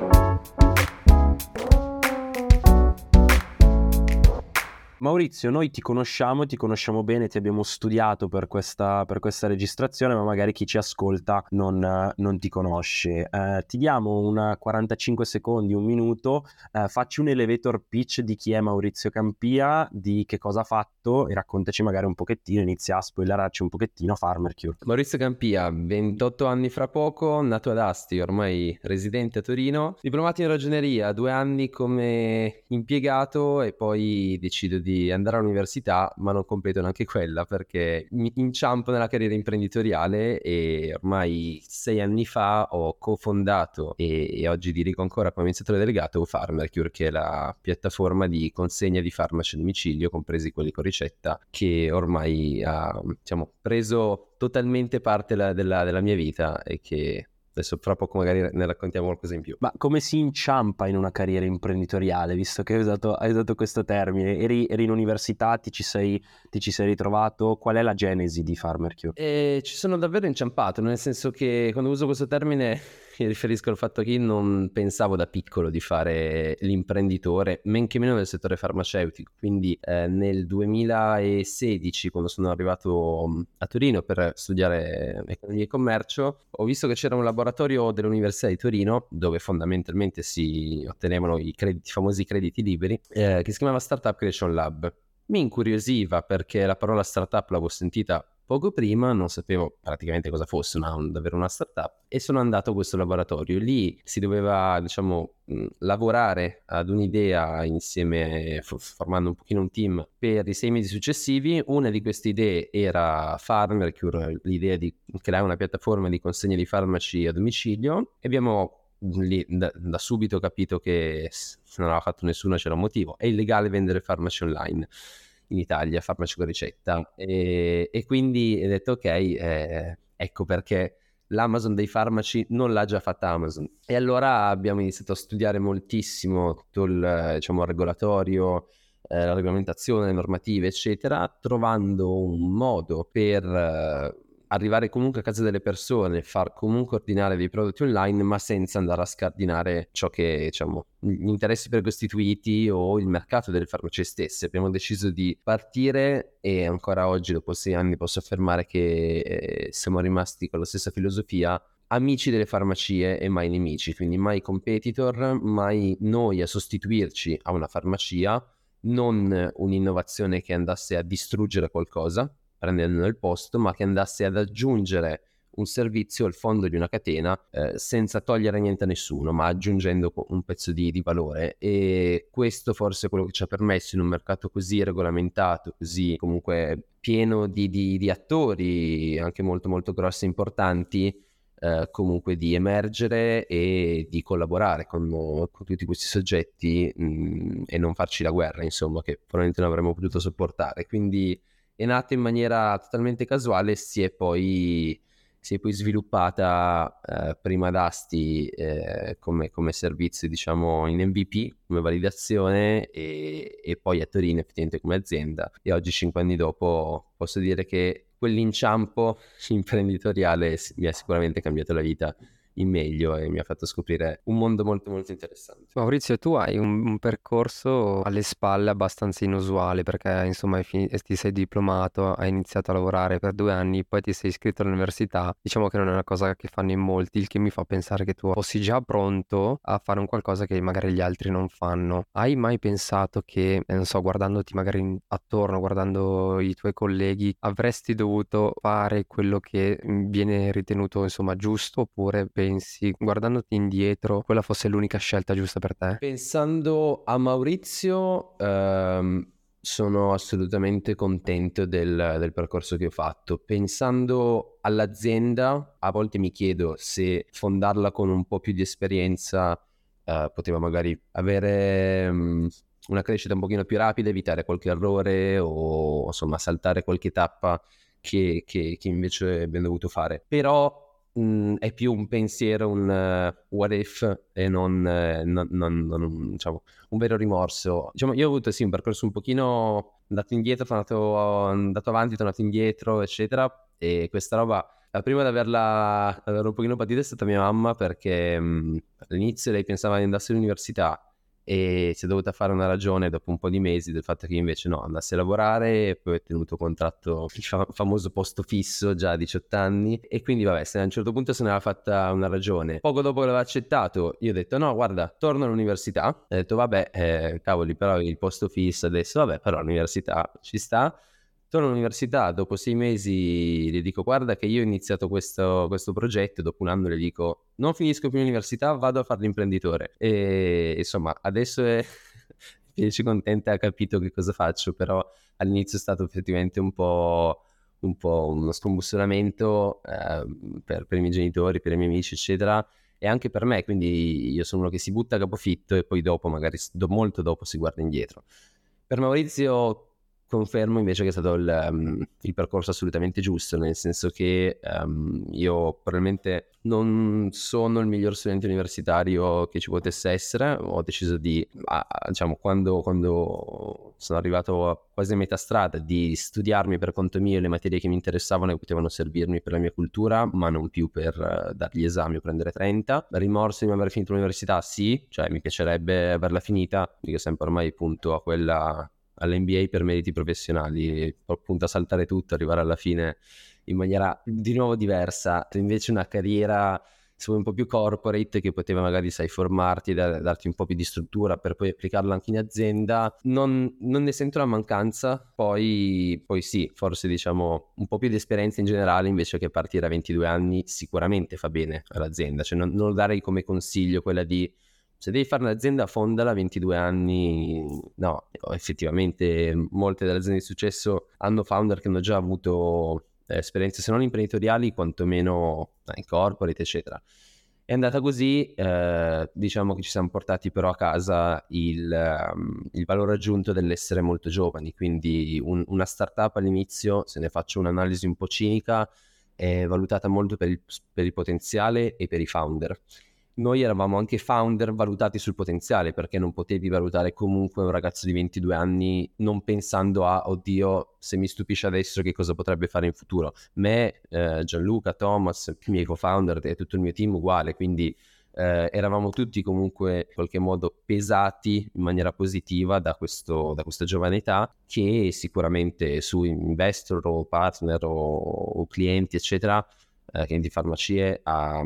Bye. Maurizio, noi ti conosciamo, ti conosciamo bene, ti abbiamo studiato per questa, per questa registrazione, ma magari chi ci ascolta non, non ti conosce. Eh, ti diamo una 45 secondi, un minuto, eh, facci un elevator pitch di chi è Maurizio Campia, di che cosa ha fatto e raccontaci magari un pochettino, inizia a spoilerarci un pochettino Farmer Cure. Maurizio Campia, 28 anni fra poco, nato ad Asti, ormai residente a Torino, diplomato in ragioneria, due anni come impiegato e poi decido di di andare all'università, ma non completo neanche quella perché mi inciampo nella carriera imprenditoriale e ormai sei anni fa ho cofondato e, e oggi dirigo ancora come amministratore delegato Pharmacure, che è la piattaforma di consegna di farmaci a domicilio, compresi quelli con ricetta, che ormai ha diciamo, preso totalmente parte la, della, della mia vita e che Adesso fra poco magari ne raccontiamo qualcosa in più. Ma come si inciampa in una carriera imprenditoriale, visto che hai usato, hai usato questo termine? Eri, eri in università, ti ci, sei, ti ci, sei, ritrovato? Qual è la genesi di FarmerQ? Eh, ci sono davvero inciampato, nel senso che quando uso questo termine mi riferisco al fatto che io non pensavo da piccolo di fare l'imprenditore, men che meno nel settore farmaceutico. Quindi eh, nel 2016, quando sono arrivato mm, a Torino per studiare economia e commercio, ho visto che c'era un laboratorio dell'Università di Torino dove fondamentalmente si ottenevano i, crediti, i famosi crediti liberi, eh, che si chiamava Startup Creation Lab. Mi incuriosiva perché la parola startup l'avevo sentita poco prima, non sapevo praticamente cosa fosse una, davvero una startup e sono andato a questo laboratorio. Lì si doveva, diciamo, lavorare ad un'idea insieme, formando un pochino un team per i sei mesi successivi. Una di queste idee era Pharmacure, l'idea di creare una piattaforma di consegna di farmaci a domicilio e abbiamo lì da, da subito capito che se non aveva fatto nessuno c'era un motivo. È illegale vendere farmaci online in Italia, farmaci con ricetta. E, e quindi ho detto ok, eh, ecco perché l'Amazon dei farmaci non l'ha già fatta Amazon. E allora abbiamo iniziato a studiare moltissimo tutto il diciamo, regolatorio, eh, la regolamentazione, le normative, eccetera, trovando un modo per... Eh, arrivare comunque a casa delle persone, far comunque ordinare dei prodotti online, ma senza andare a scardinare ciò che, diciamo, gli interessi precostituiti o il mercato delle farmacie stesse. Abbiamo deciso di partire e ancora oggi, dopo sei anni, posso affermare che eh, siamo rimasti con la stessa filosofia amici delle farmacie e mai nemici, quindi mai competitor, mai noi a sostituirci a una farmacia, non un'innovazione che andasse a distruggere qualcosa, prendendo il posto, ma che andasse ad aggiungere un servizio al fondo di una catena eh, senza togliere niente a nessuno, ma aggiungendo un pezzo di, di, valore. E questo forse è quello che ci ha permesso in un mercato così regolamentato, così comunque pieno di, di, di attori, anche molto molto grossi e importanti, eh, comunque di emergere e di collaborare con, con tutti questi soggetti mh, mm, e non farci la guerra, insomma, che probabilmente non avremmo potuto sopportare. Quindi è nata in maniera totalmente casuale e si è poi, si è poi sviluppata eh, prima ad Asti eh, come, come, servizio diciamo in MVP, come validazione e, e poi a Torino effettivamente come azienda. E oggi cinque anni dopo posso dire che quell'inciampo imprenditoriale mi ha sicuramente cambiato la vita in meglio e mi ha fatto scoprire un mondo molto molto interessante. Maurizio, tu hai un, un percorso alle spalle abbastanza inusuale perché insomma fin- ti sei diplomato, hai iniziato a lavorare per due anni, poi ti sei iscritto all'università. Diciamo che non è una cosa che fanno in molti, il che mi fa pensare che tu fossi già pronto a fare un qualcosa che magari gli altri non fanno. Hai mai pensato che, eh, non so, guardandoti magari attorno, guardando i tuoi colleghi, avresti dovuto fare quello che mm, viene ritenuto insomma giusto oppure pensi pensi, guardandoti indietro, quella fosse l'unica scelta giusta per te? Pensando a Maurizio, ehm, sono assolutamente contento del, del, percorso che ho fatto. Pensando all'azienda, a volte mi chiedo se fondarla con un po' più di esperienza eh, poteva magari avere um, una crescita un pochino più rapida, evitare qualche errore o insomma saltare qualche tappa che, che, che invece abbiamo dovuto fare. Però mh, è più un pensiero, un uh, what if e non, uh, non, non, non diciamo, un vero rimorso. Diciamo, io ho avuto sì un percorso un pochino andato indietro, tornato, andato avanti, tornato indietro, eccetera. E questa roba, la prima ad averla, ad averla un pochino patita è stata mia mamma perché mh, mhmm, all'inizio lei pensava di andasse all'università e si è dovuta fare una ragione dopo un po' di mesi del fatto che invece no, andasse a lavorare, poi ha tenuto contratto, il famoso posto fisso già a 18 anni e quindi vabbè, a un certo punto se ne aveva fatta una ragione. Poco dopo che l'aveva accettato, io ho detto no, guarda, torno all'università. Ho detto vabbè, eh, cavoli, però il posto fisso adesso, vabbè, però l'università ci sta Torno all'università, dopo sei mesi gli dico guarda che io ho iniziato questo, questo progetto, dopo un anno le dico non finisco più l'università, vado a fare l'imprenditore. E insomma adesso è felice, contenta, ha capito che cosa faccio, però all'inizio è stato effettivamente un po', un po uno scombussolamento eh, per, per i miei genitori, per i miei amici, eccetera e anche per me, quindi io sono uno che si butta a capofitto e poi dopo, magari molto dopo, si guarda indietro. Per Maurizio confermo invece che è stato il, um, il, percorso assolutamente giusto, nel senso che um, io probabilmente non sono il miglior studente universitario che ci potesse essere, ho deciso di, diciamo, quando, quando, sono arrivato a quasi a metà strada, di studiarmi per conto mio le materie che mi interessavano e potevano servirmi per la mia cultura, ma non più per uh, dare gli esami o prendere 30. Rimorso di non aver finito l'università, sì, cioè mi piacerebbe averla finita, io sempre ormai punto a quella all'NBA per meriti professionali, appunto a saltare tutto, arrivare alla fine in maniera di nuovo diversa, invece una carriera un po' più corporate che poteva magari sai formarti, da, darti un po' più di struttura per poi applicarla anche in azienda. Non, non ne sento la mancanza poi, poi, sì forse diciamo un po' più di esperienza in generale invece che partire a 22 anni sicuramente fa bene all'azienda. Cioè non, non darei come consiglio quella di se devi fare un'azienda fondala a 22 anni, no, effettivamente molte delle aziende di successo hanno founder che hanno già avuto eh, esperienze se non imprenditoriali, quantomeno in corporate, eccetera. È andata così, eh, diciamo che ci siamo portati però a casa il, um, il valore aggiunto dell'essere molto giovani, quindi un, una startup all'inizio, se ne faccio un'analisi un po' cinica, è valutata molto per il, per il potenziale e per i founder noi eravamo anche founder valutati sul potenziale perché non potevi valutare comunque un ragazzo di 22 anni non pensando a oddio se mi stupisce adesso che cosa potrebbe fare in futuro? Me, eh, Gianluca, Thomas, i miei co-founder e tutto il mio team uguale quindi eh, eravamo tutti comunque in qualche modo pesati in maniera positiva da, questo, da questa giovane età che sicuramente su investor o partner o, o clienti eccetera eh, clienti farmacie ha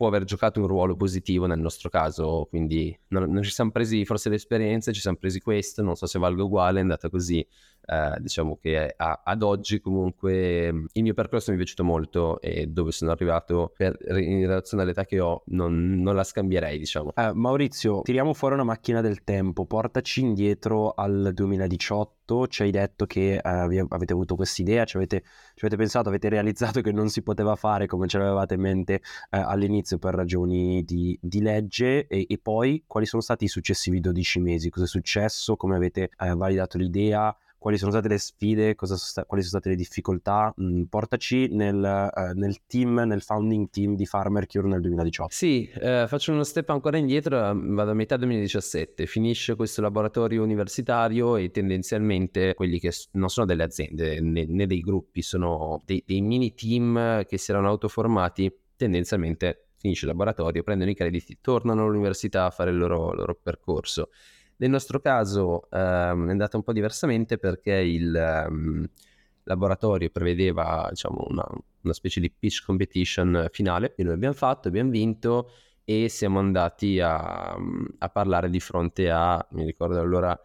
può aver giocato un ruolo positivo nel nostro caso, quindi non, non ci siamo presi forse l'esperienza, ci siamo presi questo, non so se valga uguale, è andata così, eh, diciamo che a, ad oggi comunque mm, il mio percorso mi è piaciuto molto e dove sono arrivato per, in relazione all'età che ho non, non la scambierei, diciamo. Eh, Maurizio, tiriamo fuori una macchina del tempo, portaci indietro al 2018 ci hai detto che eh, avete avuto questa idea, ci avete, ci avete, pensato, avete realizzato che non si poteva fare come ce l'avevate in mente eh, all'inizio per ragioni di, di legge e, e, poi quali sono stati i successivi 12 mesi, cosa è successo, come avete eh, validato l'idea, quali sono state le sfide, sta- quali sono state le difficoltà. Mm, portaci nel, uh, nel, team, nel founding team di Farmercure nel 2018. Sì, eh, faccio uno step ancora indietro, vado a metà 2017, finisce questo laboratorio universitario e tendenzialmente quelli che non sono delle aziende né, né dei gruppi, sono dei, dei mini team che si erano autoformati, tendenzialmente finisce il laboratorio, prendono i crediti, tornano all'università a fare il loro, loro percorso. Nel nostro caso ehm, è andata un po' diversamente perché il ehm, laboratorio prevedeva diciamo, una, una, specie di pitch competition finale che noi abbiamo fatto, abbiamo vinto e siamo andati a, a parlare di fronte a, mi ricordo allora,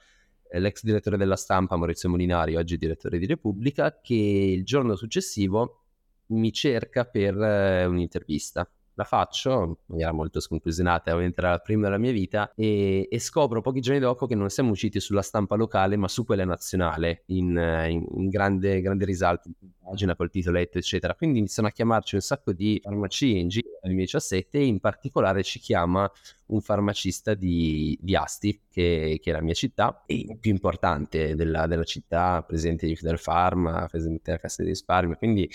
l'ex direttore della stampa Maurizio Molinari, oggi direttore di Repubblica, che il giorno successivo mi cerca per eh, un'intervista la faccio in maniera molto sconclusionata, ovviamente era la prima della mia vita e, e, scopro pochi giorni dopo che non siamo usciti sulla stampa locale ma su quella nazionale in, in, in grande, grande risalto pagina col titoletto eccetera. Quindi iniziano a chiamarci un sacco di farmacie in giro nel 2017 e in particolare ci chiama un farmacista di, di Asti che, che, è la mia città e il più importante della, della città presente di Fidel Pharma presente della Cassa di Risparmio quindi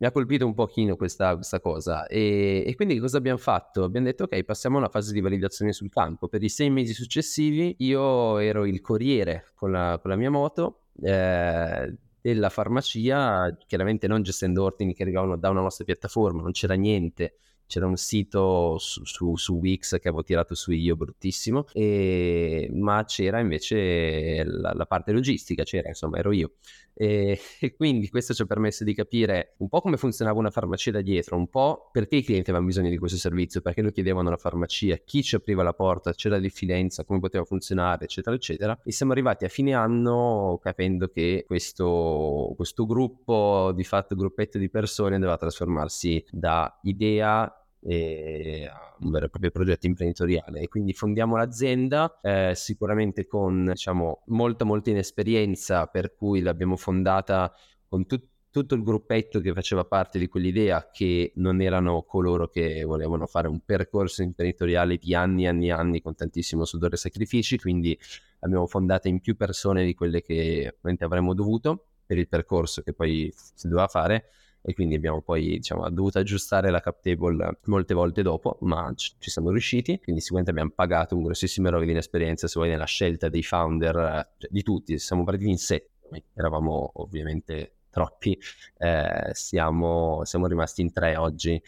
mi ha colpito un pochino questa, questa cosa. E, e, quindi cosa abbiamo fatto? Abbiamo detto ok passiamo a una fase di validazione sul campo per i sei mesi successivi io ero il corriere con la, con la mia moto eh, della farmacia chiaramente non gestendo ordini che arrivavano da una nostra piattaforma non c'era niente c'era un sito su, su, su, Wix che avevo tirato su io bruttissimo, e, ma c'era invece la, la, parte logistica, c'era insomma ero io. E, e, quindi questo ci ha permesso di capire un po' come funzionava una farmacia da dietro, un po' perché i clienti avevano bisogno di questo servizio, perché lo chiedevano alla farmacia, chi ci apriva la porta, c'era diffidenza, come poteva funzionare, eccetera, eccetera. E siamo arrivati a fine anno capendo che questo, questo gruppo, di fatto gruppetto di persone, doveva trasformarsi da idea e un vero e proprio progetto imprenditoriale. E quindi fondiamo l'azienda eh, sicuramente con diciamo molta molta inesperienza per cui l'abbiamo fondata con tut- tutto il gruppetto che faceva parte di quell'idea che non erano coloro che volevano fare un percorso imprenditoriale di anni e anni e anni con tantissimo sudore e sacrifici. Quindi abbiamo fondata in più persone di quelle che avremmo dovuto per il percorso che poi si doveva fare e quindi abbiamo poi diciamo, dovuto aggiustare la cap table molte volte dopo, ma ci, ci siamo riusciti, quindi sicuramente abbiamo pagato un grossissimo eroe di inesperienza se vuoi nella scelta dei founder, cioè, di tutti, siamo partiti in sette, eravamo ovviamente troppi, eh, siamo, siamo rimasti in tre oggi.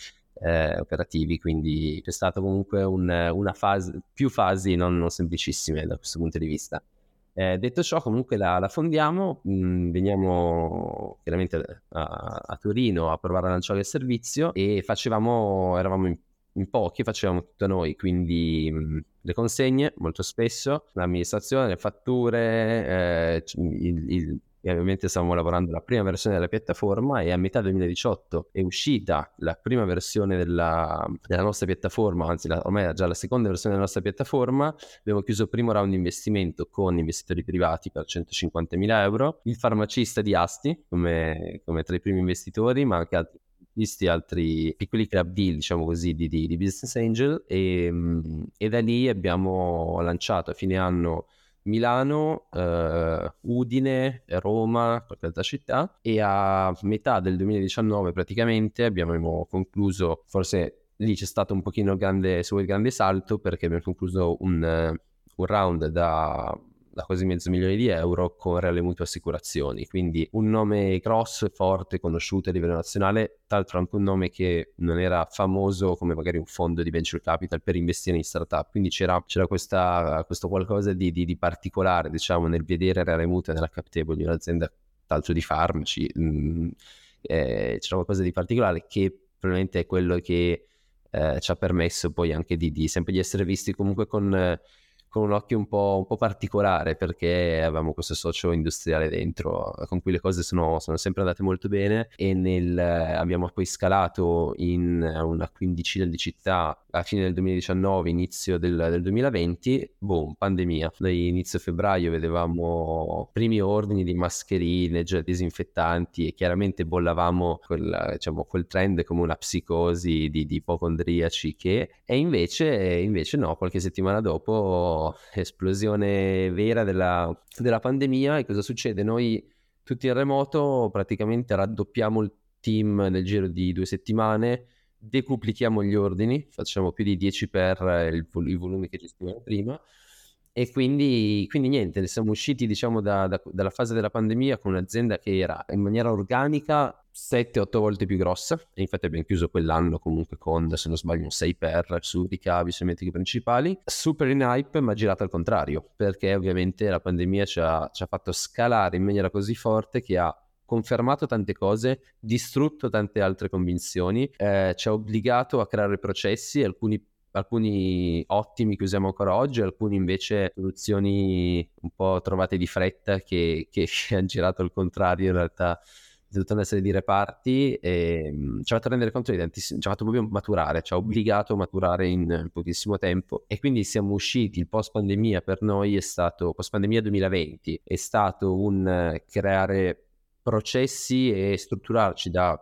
Eh, operativi, quindi c'è stata comunque un, una fase, più fasi non, non semplicissime da questo punto di vista. Eh, detto ciò, comunque la, la fondiamo, mh, mm, veniamo chiaramente a, a, Torino a provare a lanciare il servizio e facevamo, eravamo in, in pochi, facevamo tutto noi, quindi mh, mm, le consegne molto spesso, l'amministrazione, le fatture, eh, il, il e ovviamente stavamo lavorando alla prima versione della piattaforma e a metà 2018 è uscita la prima versione della, della nostra piattaforma, anzi la, ormai era già la seconda versione della nostra piattaforma, abbiamo chiuso il primo round di investimento con investitori privati per 150.000 euro, il farmacista di Asti come, come tra i primi investitori, ma anche altri visti altri piccoli club deal, diciamo così, di, di, di business angel. E, e, da lì abbiamo lanciato a fine anno Milano, eh, Udine, Roma, qualche altra città e a metà del 2019 praticamente abbiamo concluso, forse lì c'è stato un pochino grande, il grande salto perché abbiamo concluso un, un round da da quasi mezzo milione di euro con Reale Mutuo Assicurazioni, quindi un nome grosso, forte, conosciuto a livello nazionale, tra l'altro anche un nome che non era famoso come magari un fondo di venture capital per investire in startup, quindi c'era, c'era questa, questo qualcosa di, di, di, particolare, diciamo, nel vedere Reale Mutuo nella cap table di un'azienda, l'altro di farmaci, mh, mm, eh, c'era qualcosa di particolare che probabilmente è quello che eh, ci ha permesso poi anche di, di, sempre di essere visti comunque con... Eh, con un occhio un po', un po', particolare perché avevamo questo socio industriale dentro con cui le cose sono, sono sempre andate molto bene e nel, abbiamo poi scalato in una quindicina di città a fine del 2019, inizio del, del 2020, boom, pandemia. Noi inizio febbraio vedevamo primi ordini di mascherine, gel disinfettanti e chiaramente bollavamo quel, diciamo, quel trend come una psicosi di, di ipocondriaci che e invece, invece no, qualche settimana dopo esplosione vera della, della pandemia e cosa succede? Noi tutti in remoto praticamente raddoppiamo il team nel giro di due settimane, decuplichiamo gli ordini, facciamo più di 10 per il, i volumi che gestivamo prima e quindi, quindi niente, siamo usciti diciamo da, da, dalla fase della pandemia con un'azienda che era in maniera organica 7-8 volte più grossa. E infatti abbiamo chiuso quell'anno comunque con, se non sbaglio, un 6 per su ricavi sui metriche principali, super in hype ma girata al contrario, perché ovviamente la pandemia ci ha, ci ha fatto scalare in maniera così forte che ha confermato tante cose, distrutto tante altre convinzioni, eh, ci ha obbligato a creare processi, alcuni alcuni ottimi che usiamo ancora oggi, alcuni invece soluzioni un po' trovate di fretta che, che hanno girato al contrario in realtà tutta una serie di reparti e um, ci ha fatto rendere conto di tantissimo, ci ha fatto proprio maturare, ci ha obbligato a maturare in pochissimo tempo e quindi siamo usciti, il post pandemia per noi è stato, post pandemia 2020, è stato un creare processi e strutturarci da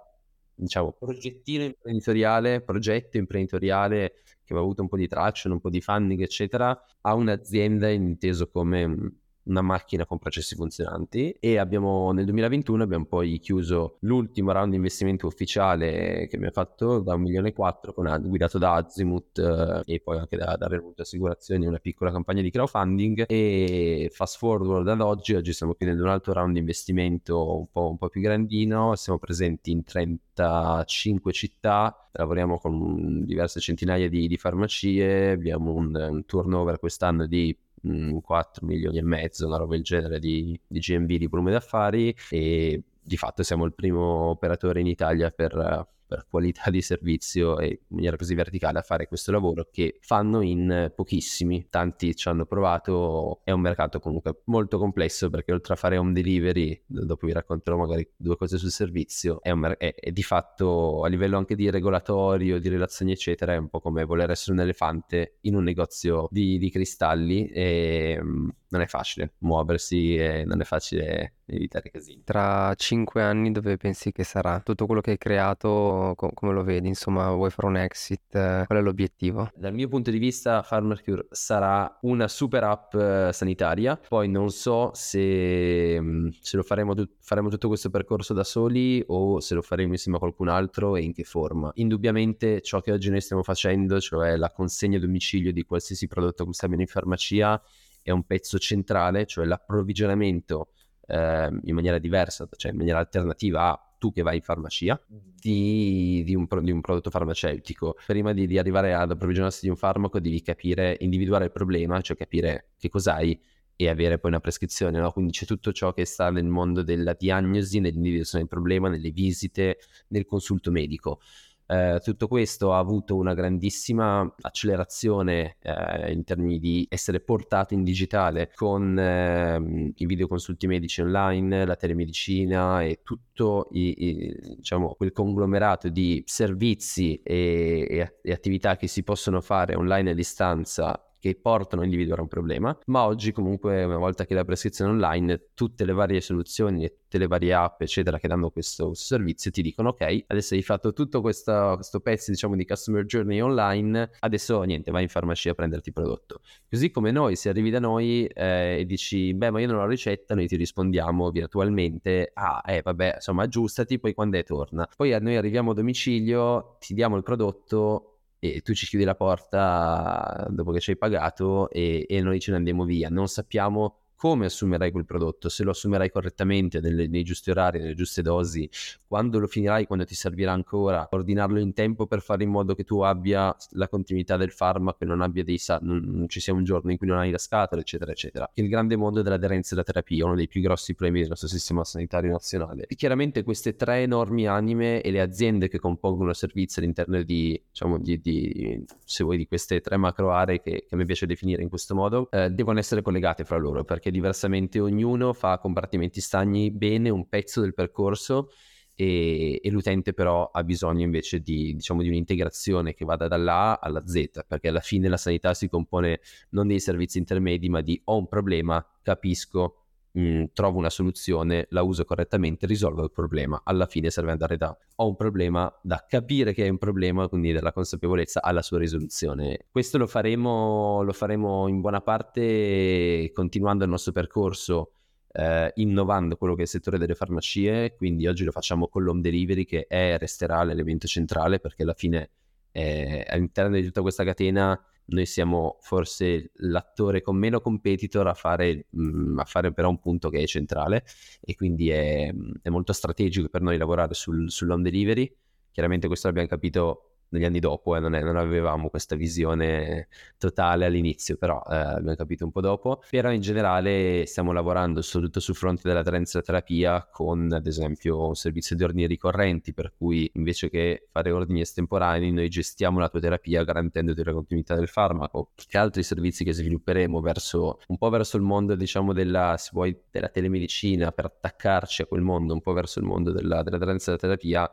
diciamo progettino imprenditoriale, progetto imprenditoriale che aveva avuto un po' di traction, un po' di funding eccetera, a un'azienda inteso come una macchina con processi funzionanti e abbiamo nel 2021 abbiamo poi chiuso l'ultimo round di investimento ufficiale che abbiamo fatto da un milione e quattro guidato da Azimuth eh, e poi anche da, da Revolut Assicurazioni una piccola campagna di crowdfunding. E fast forward ad oggi oggi stiamo chiudendo un altro round di investimento un po', un po più grandino. Siamo presenti in 35 città lavoriamo con diverse centinaia di, di farmacie abbiamo un, un turnover quest'anno di 4 milioni e mezzo, una roba del genere di, di GMV di volume d'affari e di fatto siamo il primo operatore in Italia per per qualità di servizio e in maniera così verticale a fare questo lavoro che fanno in pochissimi. Tanti ci hanno provato, è un mercato comunque molto complesso perché oltre a fare home delivery, dopo vi racconterò magari due cose sul servizio, è, un, è, è di fatto a livello anche di regolatorio, di relazioni eccetera, è un po' come voler essere un elefante in un negozio di, di cristalli e mm, non è facile muoversi e non è facile evitare casini. Tra cinque anni dove pensi che sarà? Tutto quello che hai creato, co- come lo vedi? Insomma, vuoi fare un exit? Qual è l'obiettivo? Dal mio punto di vista, PharmaCure sarà una super app eh, sanitaria. Poi non so se, mm, se lo faremo, faremo tutto questo percorso da soli o se lo faremo insieme a qualcun altro e in che forma. Indubbiamente ciò che oggi noi stiamo facendo, cioè la consegna a domicilio di qualsiasi prodotto acquistabile in farmacia, è un pezzo centrale, cioè l'approvvigionamento eh, in maniera diversa, cioè in maniera alternativa a tu che vai in farmacia di, di, un, di un, prodotto farmaceutico. Prima di, di, arrivare ad approvvigionarsi di un farmaco devi capire, individuare il problema, cioè capire che cos'hai e avere poi una prescrizione, no? Quindi c'è tutto ciò che sta nel mondo della diagnosi, nell'individuazione del problema, nelle visite, nel consulto medico. Eh, tutto questo ha avuto una grandissima accelerazione eh, in termini di essere portato in digitale con eh, i videoconsulti medici online, la telemedicina e tutto i, i, diciamo, quel conglomerato di servizi e, e, attività che si possono fare online a distanza che portano a individuare un problema, ma oggi comunque una volta che la prescrizione online, tutte le varie soluzioni e tutte le varie app eccetera che danno questo, questo servizio ti dicono ok, adesso hai fatto tutto questo, questo pezzo diciamo di customer journey online, adesso niente, vai in farmacia a prenderti il prodotto. Così come noi, se arrivi da noi eh, e dici beh ma io non ho ricetta, noi ti rispondiamo virtualmente, ah eh vabbè insomma aggiustati, poi quando è torna. Poi noi arriviamo a domicilio, ti diamo il prodotto, e tu ci chiudi la porta dopo che ci hai pagato e, e noi ce ne andiamo via. Non sappiamo come assumerai quel prodotto, se lo assumerai correttamente nelle, nei giusti orari, nelle giuste dosi, quando lo finirai, quando ti servirà ancora, ordinarlo in tempo per fare in modo che tu abbia la continuità del farmaco e non abbia dei sa- non, ci sia un giorno in cui non hai la scatola, eccetera, eccetera. Il grande mondo dell'aderenza alla terapia, uno dei più grossi problemi del nostro sistema sanitario nazionale. E chiaramente queste tre enormi anime e le aziende che compongono il servizio all'interno di, diciamo, di, di se vuoi, di queste tre macro aree che, che me piace definire in questo modo, eh, devono essere collegate fra loro perché perché diversamente ognuno fa compartimenti stagni bene un pezzo del percorso e, e, l'utente però ha bisogno invece di, diciamo, di un'integrazione che vada dall'A alla Z, perché alla fine la sanità si compone non dei servizi intermedi, ma di ho un problema, capisco, mh, mm, trovo una soluzione, la uso correttamente, risolvo il problema. Alla fine serve andare da ho un problema, da capire che è un problema, quindi dalla consapevolezza alla sua risoluzione. Questo lo faremo, lo faremo in buona parte continuando il nostro percorso. Eh, innovando quello che è il settore delle farmacie, quindi oggi lo facciamo con l'home delivery che è e resterà l'elemento centrale perché alla fine eh, all'interno di tutta questa catena noi siamo forse l'attore con meno competitor a fare, mm, a fare però un punto che è centrale e quindi è, è molto strategico per noi lavorare sul, sull'home delivery. Chiaramente questo l'abbiamo capito negli anni dopo, eh, non, non, avevamo questa visione totale all'inizio, però eh, abbiamo capito un po' dopo. Però in generale stiamo lavorando soprattutto sul fronte della terapia con ad esempio un servizio di ordini ricorrenti, per cui invece che fare ordini estemporanei noi gestiamo la tua terapia garantendoti la continuità del farmaco. Che altri servizi che svilupperemo verso un po' verso il mondo diciamo della, se vuoi, della telemedicina per attaccarci a quel mondo, un po' verso il mondo della, della terapia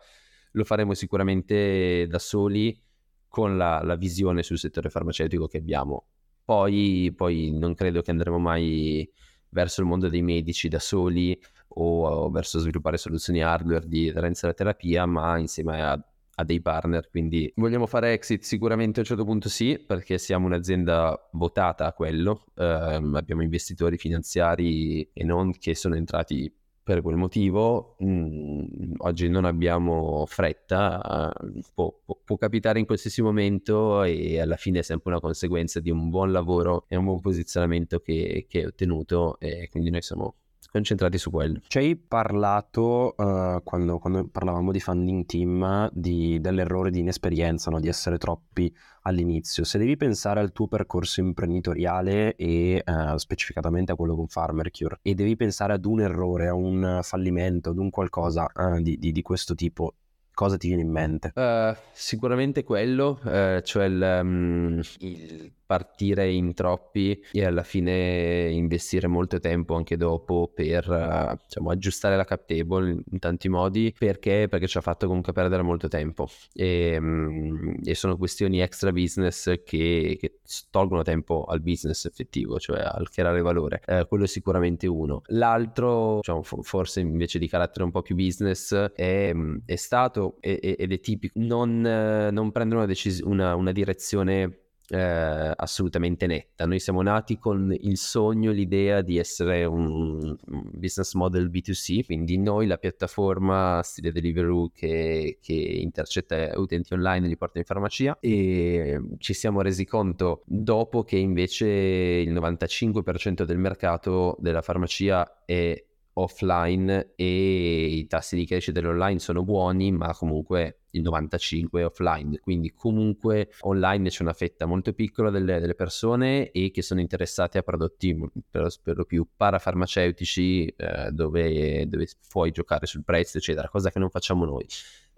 lo faremo sicuramente da soli con la, la visione sul settore farmaceutico che abbiamo. Poi, poi, non credo che andremo mai verso il mondo dei medici da soli o, o verso sviluppare soluzioni hardware di aderenza alla terapia, ma insieme a a dei partner, quindi vogliamo fare exit? Sicuramente a un certo punto sì, perché siamo un'azienda votata a quello, eh, abbiamo investitori finanziari e non che sono entrati per quel motivo mh, mhmm, oggi non abbiamo fretta, uh, può, può, può, capitare in qualsiasi momento e alla fine è sempre una conseguenza di un buon lavoro e un buon posizionamento che hai ottenuto e quindi noi siamo concentrati su quello. Ci hai parlato uh, quando, quando, parlavamo di funding team di, dell'errore di inesperienza, no? di essere troppi all'inizio. Se devi pensare al tuo percorso imprenditoriale e uh, specificatamente a quello con FarmerCure e devi pensare ad un errore, a un fallimento, ad un qualcosa uh, di, di, di questo tipo, cosa ti viene in mente? Uh, sicuramente quello, uh, cioè il, um, il, partire in troppi e alla fine investire molto tempo anche dopo per uh, diciamo, aggiustare la cap table in, tanti modi. Perché? perché ci ha fatto comunque perdere molto tempo. E, um, e sono questioni extra business che, che, tolgono tempo al business effettivo cioè al creare valore. Uh, quello è sicuramente uno. L'altro diciamo, forse invece di carattere un po' più business è, è stato ed è tipico. Non, non prendere una, decis- una, una direzione eh, assolutamente netta. Noi siamo nati con il sogno, l'idea di essere un, business model B2C, quindi noi la piattaforma stile Deliveroo che, che intercetta utenti online e li porta in farmacia e ci siamo resi conto dopo che invece il 95% del mercato della farmacia è offline e i tassi di crescita dell'online sono buoni, ma comunque il 95 è offline, quindi comunque online c'è una fetta molto piccola delle, delle persone e che sono interessate a prodotti per, per lo più parafarmaceutici eh, dove, dove puoi giocare sul prezzo, eccetera, cosa che non facciamo noi.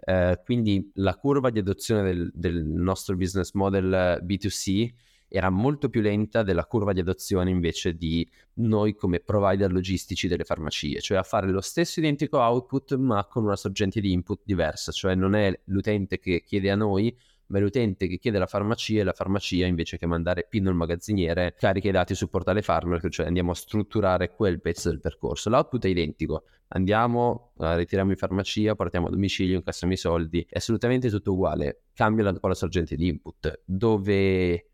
Eh, quindi la curva di adozione del, del nostro business model B2C era molto più lenta della curva di adozione invece di noi come provider logistici delle farmacie, cioè a fare lo stesso identico output ma con una sorgente di input diversa, cioè non è l'utente che chiede a noi, ma è l'utente che chiede alla farmacia e la farmacia invece che mandare PIN al magazziniere carica i dati sul portale farmaco, cioè andiamo a strutturare quel pezzo del percorso. L'output è identico, andiamo, ritiriamo in farmacia, portiamo a domicilio, incassiamo i soldi, è assolutamente tutto uguale, cambia la, la sorgente di input, dove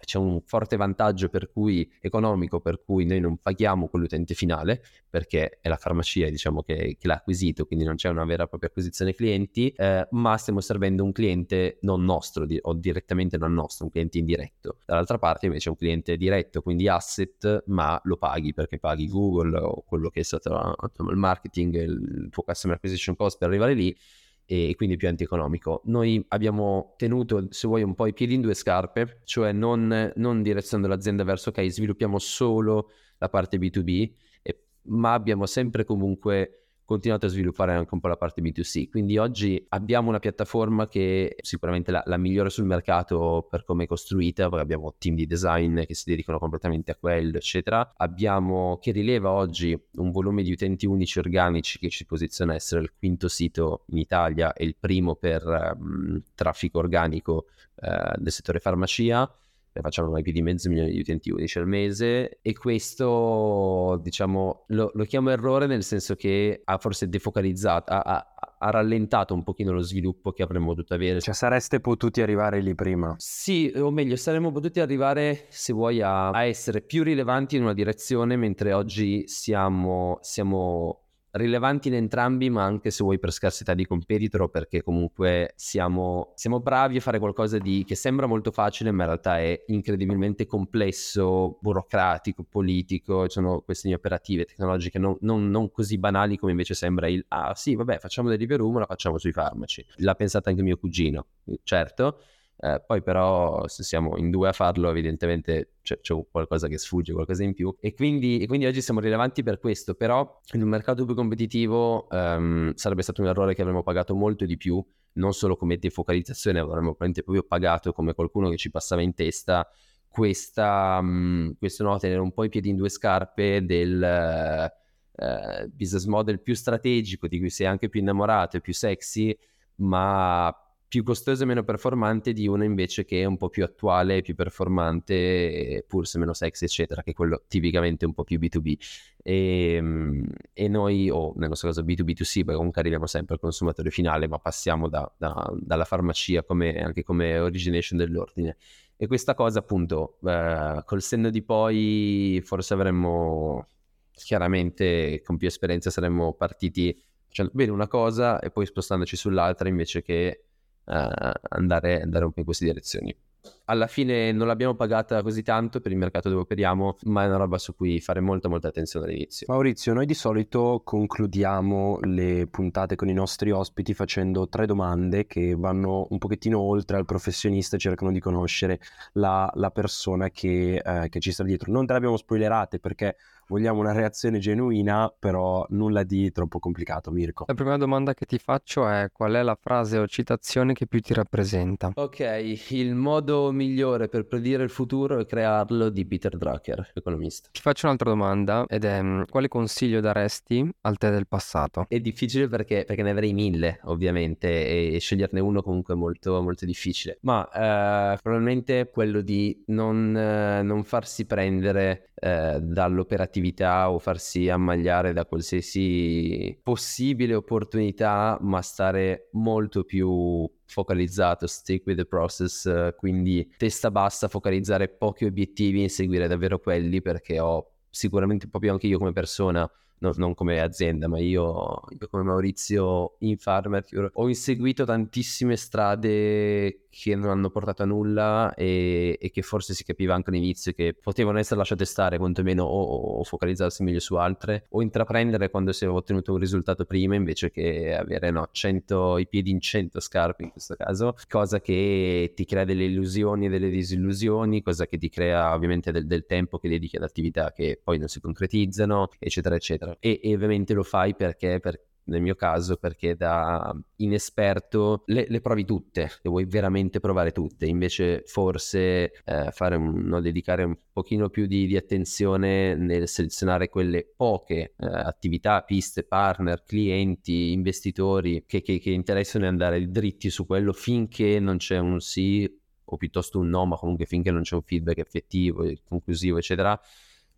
c'è un forte vantaggio per cui, economico per cui noi non paghiamo quell'utente finale perché è la farmacia diciamo, che, che l'ha acquisito, quindi non c'è una vera e propria acquisizione clienti, eh, ma stiamo servendo un cliente non nostro di, o direttamente non nostro, un cliente indiretto. Dall'altra parte invece è un cliente diretto, quindi asset, ma lo paghi perché paghi Google o quello che è stato il marketing, il tuo customer acquisition cost per arrivare lì e quindi più antieconomico. Noi abbiamo tenuto, se vuoi, un po' i piedi in due scarpe, cioè non, non direzionando l'azienda verso ok, sviluppiamo solo la parte B2B, e, ma abbiamo sempre comunque continuato a sviluppare anche un po' la parte B2C. Quindi oggi abbiamo una piattaforma che è sicuramente la, la migliore sul mercato per come è costruita, perché abbiamo team di design che si dedicano completamente a quello, eccetera. Abbiamo che rileva oggi un volume di utenti unici organici che ci posiziona essere il quinto sito in Italia e il primo per um, traffico organico uh, del settore farmacia facciamo una IP di mezzo milione di utenti unici al mese e questo diciamo lo, lo chiamo errore nel senso che ha forse defocalizzato, ha, ha, ha, rallentato un pochino lo sviluppo che avremmo dovuto avere. Cioè sareste potuti arrivare lì prima? Sì, o meglio saremmo potuti arrivare se vuoi a, a essere più rilevanti in una direzione mentre oggi siamo, siamo rilevanti in entrambi, ma anche se vuoi per scarsità di competitor, perché comunque siamo, siamo bravi a fare qualcosa di, che sembra molto facile, ma in realtà è incredibilmente complesso, burocratico, politico, sono questioni operative, tecnologiche non, non, non così banali come invece sembra il ah sì, vabbè, facciamo delivery ma la facciamo sui farmaci. L'ha pensata anche mio cugino, certo eh, poi però se siamo in due a farlo evidentemente c'è, c'è qualcosa che sfugge, qualcosa in più. E quindi, e quindi, oggi siamo rilevanti per questo, però in un mercato più competitivo um, sarebbe stato un errore che avremmo pagato molto di più, non solo come defocalizzazione, avremmo probabilmente proprio pagato come qualcuno che ci passava in testa questa, um, questo no, tenere un po' i piedi in due scarpe del uh, business model più strategico, di cui sei anche più innamorato e più sexy, ma più costosa e meno performante di una invece che è un po' più attuale, più performante, pur se meno sexy, eccetera, che è quello tipicamente un po' più B2B. E, ehm, e noi, o nel nostro caso B2B2C, perché comunque arriviamo sempre al consumatore finale, ma passiamo da, da, dalla farmacia come, anche come origination dell'ordine. E questa cosa, appunto, eh, col senno di poi, forse avremmo chiaramente con più esperienza saremmo partiti facendo bene una cosa e poi spostandoci sull'altra invece che andare, andare un po' in queste direzioni. Alla fine non l'abbiamo pagata così tanto per il mercato dove operiamo, ma è una roba su cui fare molta molta attenzione all'inizio. Maurizio, noi di solito concludiamo le puntate con i nostri ospiti facendo tre domande che vanno un pochettino oltre al professionista e cercano di conoscere la, la persona che, eh, che ci sta dietro. Non te le abbiamo spoilerate perché vogliamo una reazione genuina, però nulla di troppo complicato, Mirko. La prima domanda che ti faccio è qual è la frase o citazione che più ti rappresenta? Ok, il modo migliore per predire il futuro è crearlo di Peter Drucker, economista. Ti faccio un'altra domanda ed è mm, quale consiglio daresti al te del passato? È difficile perché, perché ne avrei mille, ovviamente, e, sceglierne uno comunque molto, molto difficile. Ma eh, probabilmente quello di non, eh, non farsi prendere eh, dall'operatività o farsi ammagliare da qualsiasi possibile opportunità, ma stare molto più focalizzato, stick with the process, quindi testa bassa, focalizzare pochi obiettivi e inseguire davvero quelli perché ho sicuramente proprio anche io come persona no, non come azienda, ma io, io, come Maurizio in Farmer ho inseguito tantissime strade che non hanno portato a nulla e, e, che forse si capiva anche all'inizio che potevano essere lasciate stare quantomeno o, o focalizzarsi meglio su altre o intraprendere quando si aveva ottenuto un risultato prima invece che avere no, 100, i piedi in 100 scarpe in questo caso, cosa che ti crea delle illusioni e delle disillusioni, cosa che ti crea ovviamente del, del tempo che dedichi ad attività che poi non si concretizzano, eccetera, eccetera. E, e ovviamente lo fai perché, perché nel mio caso perché da inesperto le, le, provi tutte, le vuoi veramente provare tutte, invece forse eh, fare un, no, dedicare un pochino più di, di, attenzione nel selezionare quelle poche eh, attività, piste, partner, clienti, investitori che, che, che interessano e andare dritti su quello finché non c'è un sì o piuttosto un no, ma comunque finché non c'è un feedback effettivo, conclusivo, eccetera,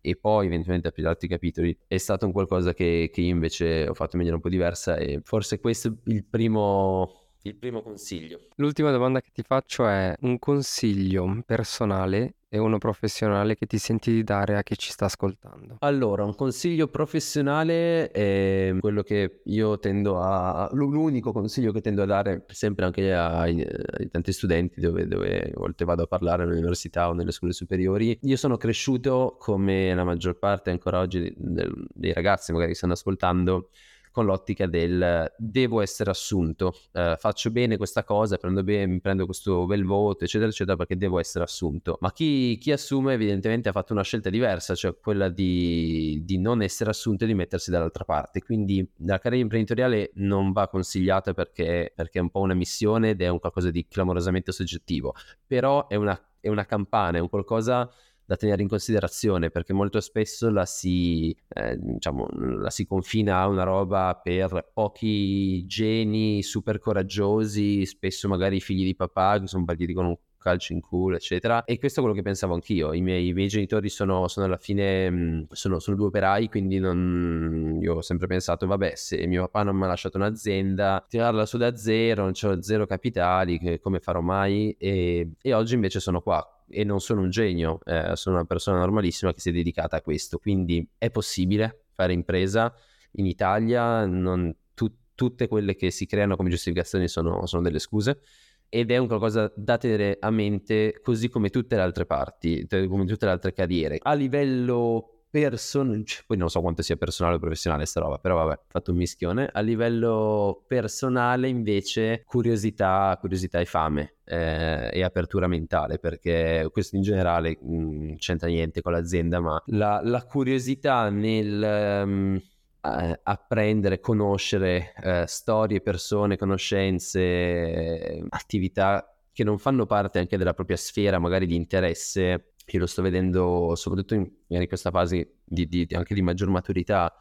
e poi eventualmente aprire altri capitoli è stato un qualcosa che, che io invece ho fatto in maniera un po' diversa e forse questo è il primo il primo consiglio. L'ultima domanda che ti faccio è un consiglio personale e uno professionale che ti senti di dare a chi ci sta ascoltando? Allora, un consiglio professionale è quello che io tendo a... l'unico consiglio che tendo a dare sempre anche ai, ai tanti studenti dove, dove a volte vado a parlare all'università o nelle scuole superiori. Io sono cresciuto come la maggior parte ancora oggi dei, dei ragazzi magari che stanno ascoltando con l'ottica del devo essere assunto, eh, faccio bene questa cosa, prendo bene, prendo questo bel voto, eccetera, eccetera, perché devo essere assunto. Ma chi, chi assume evidentemente ha fatto una scelta diversa, cioè quella di, di, non essere assunto e di mettersi dall'altra parte. Quindi la carriera imprenditoriale non va consigliata perché, perché è un po' una missione ed è un qualcosa di clamorosamente soggettivo, però è una, è una campana, è un qualcosa da tenere in considerazione perché molto spesso la si, eh, diciamo, la si confina a una roba per pochi geni super coraggiosi, spesso magari figli di papà che sono partiti con un calcio in culo, eccetera. E questo è quello che pensavo anch'io. I miei, i miei genitori sono, sono, alla fine mm, sono, sono, due operai, quindi non, io ho sempre pensato, vabbè, se mio papà non mi ha lasciato un'azienda, tirarla su da zero, non ho zero capitali, come farò mai? E, e oggi invece sono qua e non sono un genio, eh, sono una persona normalissima che si è dedicata a questo, quindi è possibile fare impresa in Italia, non, tu, tutte quelle che si creano come giustificazioni sono, sono delle scuse ed è un qualcosa da tenere a mente così come tutte le altre parti, come tutte le altre carriere. A livello personale, poi non so quanto sia personale o professionale sta roba, però vabbè, fatto un mischione. A livello personale invece curiosità, curiosità e fame eh, e apertura mentale, perché questo in generale non mm, c'entra niente con l'azienda, ma la, la curiosità nel... Um, apprendere, conoscere eh, storie, persone, conoscenze, attività che non fanno parte anche della propria sfera magari di interesse io lo sto vedendo soprattutto in, in questa fase di, di, anche di maggior maturità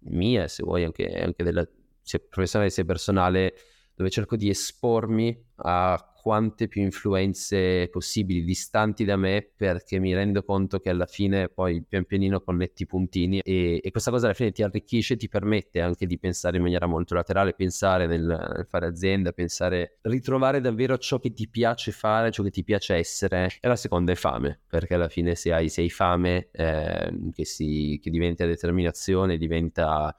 mia, se vuoi, anche, anche della, sia professionale sia personale, dove cerco di espormi a quante più influenze possibili distanti da me perché mi rendo conto che alla fine poi pian pianino connetti i puntini e, e questa cosa alla fine ti arricchisce ti permette anche di pensare in maniera molto laterale, pensare nel, nel, fare azienda, pensare, ritrovare davvero ciò che ti piace fare, ciò che ti piace essere e la seconda è fame perché alla fine se hai, se hai fame eh, che, si, che diventa determinazione, diventa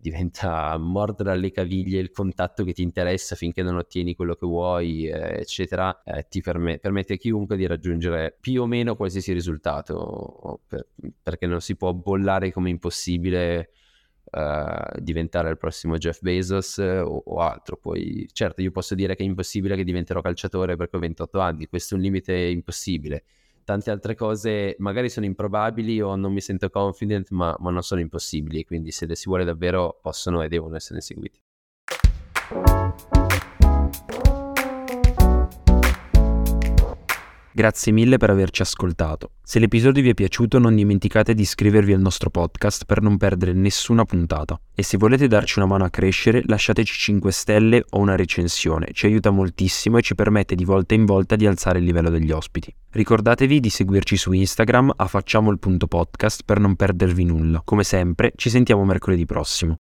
diventa mordere alle caviglie il contatto che ti interessa finché non ottieni quello che vuoi, eh, eccetera, eh, ti perm- permette a chiunque di raggiungere più o meno qualsiasi risultato, per- perché non si può bollare come impossibile uh, diventare il prossimo Jeff Bezos uh, o, o, altro. Poi, certo, io posso dire che è impossibile che diventerò calciatore perché ho 28 anni, questo è un limite impossibile tante altre cose magari sono improbabili o non mi sento confident, ma, ma non sono impossibili, quindi se le si vuole davvero possono e devono essere seguiti. Grazie mille per averci ascoltato. Se l'episodio vi è piaciuto non dimenticate di iscrivervi al nostro podcast per non perdere nessuna puntata. E se volete darci una mano a crescere lasciateci 5 stelle o una recensione, ci aiuta moltissimo e ci permette di volta in volta di alzare il livello degli ospiti. Ricordatevi di seguirci su Instagram a facciamo il punto podcast per non perdervi nulla. Come sempre ci sentiamo mercoledì prossimo.